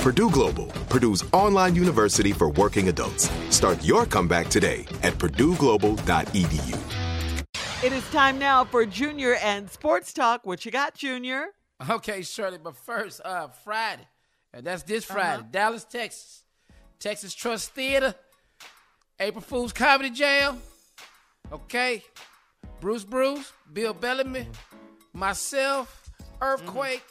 Purdue Global, Purdue's online university for working adults. Start your comeback today at purdueglobal.edu. It is time now for Junior and Sports Talk. What you got, Junior? Okay, Shirley, but first, uh, Friday, and that's this Friday, Uh-huh. Dallas, Texas, Texas Trust Theater, April Fool's Comedy Jam. Okay, Bruce Bruce, Bill Bellamy, myself, Earthquake.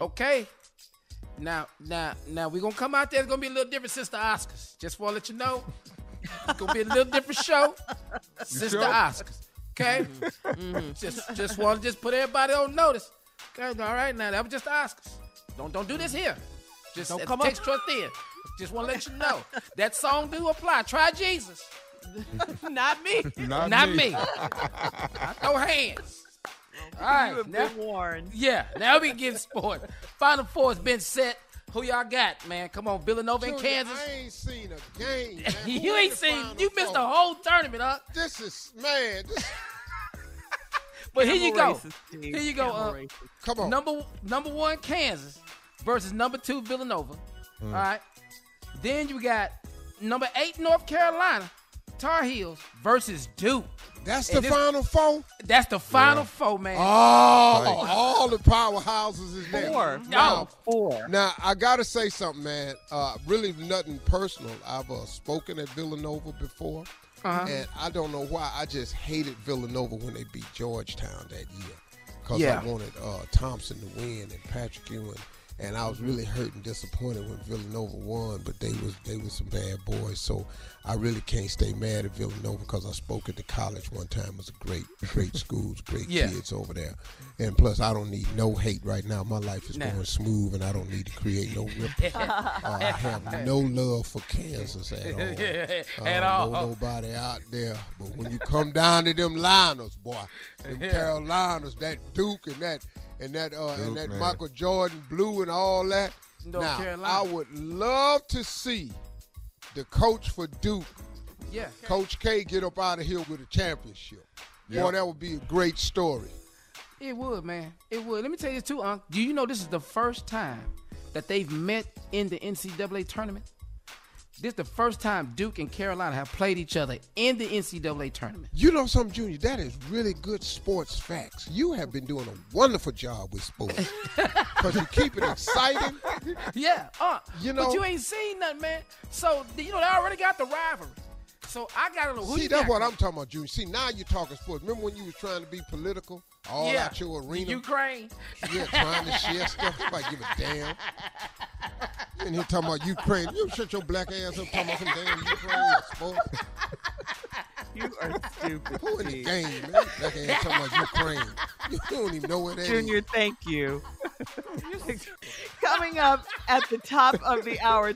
Okay. Now, now, now we're gonna come out there. It's gonna be a little different since the Oscars. Just wanna let you know. It's gonna be a little different show since the sure? Oscars. Okay? Mm-hmm. Just just wanna just put everybody on notice. Okay, all right now. That was just the Oscars. Don't don't do this here. Just Don't come up- Texas Trust Theater. Just wanna let you know. That song do apply. Try Jesus. Not me. Not, Not me. me. I throw hands. All right. you have now- been warned. yeah, now we get sport. Final four has been set. Who y'all got, man? Come on, Villanova in Kansas. I ain't seen a game. man. You ain't seen. You missed Four? the whole tournament, huh? This is man. This, But here you Camel go. racist, Steve. Here you go. Camel Uh, racist. come on. number number one Kansas versus number two Villanova. All right. Then you got number eight North Carolina Tar Heels versus Duke. That's and the this- final four. That's the final four, man. Oh, all the powerhouses is there. Four. No. Four. Now I gotta say something, man. Uh, really nothing personal. I've uh, spoken at Villanova before, Uh-huh. and I don't know why. I just hated Villanova when they beat Georgetown that year, because Yeah. I wanted uh, Thompson to win and Patrick Ewing, and I was really hurt and disappointed when Villanova won. But they was they was some bad boys, so I really can't stay mad at Villanova because I spoke at the college one time. It was a great great schools, great Yeah. kids over there, and plus I don't need no hate right now. My life is going smooth, and I don't need to create no ripple. Uh, I have no love for Kansas at all. At Uh, all. No nobody out there. But when you come down to them Liners, boy, them Carolinas, that Duke and that and that uh, and that man. Michael Jordan blue and all that. North now, Carolina. I would love to see the coach for Duke, Yeah. Coach K, get up out of here with a championship. Yep. Boy, that would be a great story. It would, man. It would. Let me tell you this too, Unc. Do you know this is the first time that they've met in the NCAA tournament? This is the first time Duke and Carolina have played each other in the NCAA tournament. You know something, Junior? That is really good sports facts. You have been doing a wonderful job with sports. Because you keep it exciting. Yeah, uh, You know- but you ain't seen nothing, man. So you know they already got the rivalry. So I got to know who See, that's got. what I'm talking about, Junior. See, now you're talking sports. Remember when you was trying to be political? All yeah. out your arena? Ukraine. Yeah, trying to share stuff. Nobody give a damn. You in here talking about Ukraine. You shut your black ass up talking about some damn Ukraine sports. You are stupid. Who in the game, man? Black ass talking about Ukraine. You don't even know where that is. Junior, thank you. Coming up at the top of the hour,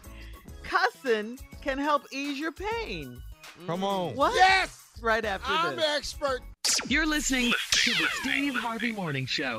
cussing can help ease your pain. Come mm. on. What? Yes! Right after I'm this. the expert. You're listening to the Steve Harvey Morning Show.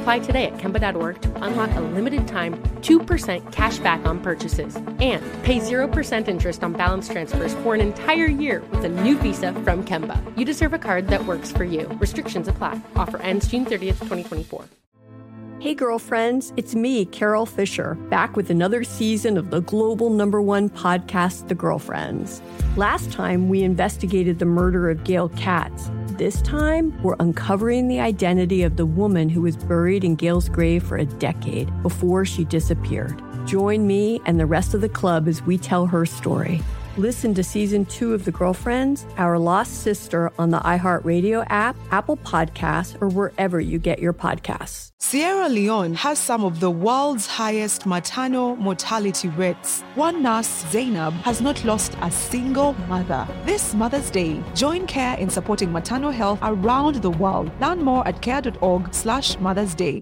Apply today at Kemba.org to unlock a limited time 2% cash back on purchases and pay 0% interest on balance transfers for an entire year with a new visa from Kemba. You deserve a card that works for you. Restrictions apply. Offer ends June 30th, 2024. Hey, girlfriends, it's me, Carol Fisher, back with another season of the global number one podcast, The Girlfriends. Last time, we investigated the murder of Gail Katz. This time, we're uncovering the identity of the woman who was buried in Gail's grave for a decade before she disappeared. Join me and the rest of the club as we tell her story. Listen to season two of The Girlfriends, Our Lost Sister on the iHeartRadio app, Apple Podcasts, or wherever you get your podcasts. Sierra Leone has some of the world's highest maternal mortality rates. One nurse, Zainab, has not lost a single mother. This Mother's Day, join CARE in supporting maternal health around the world. Learn more at care.org slash Mother's Day.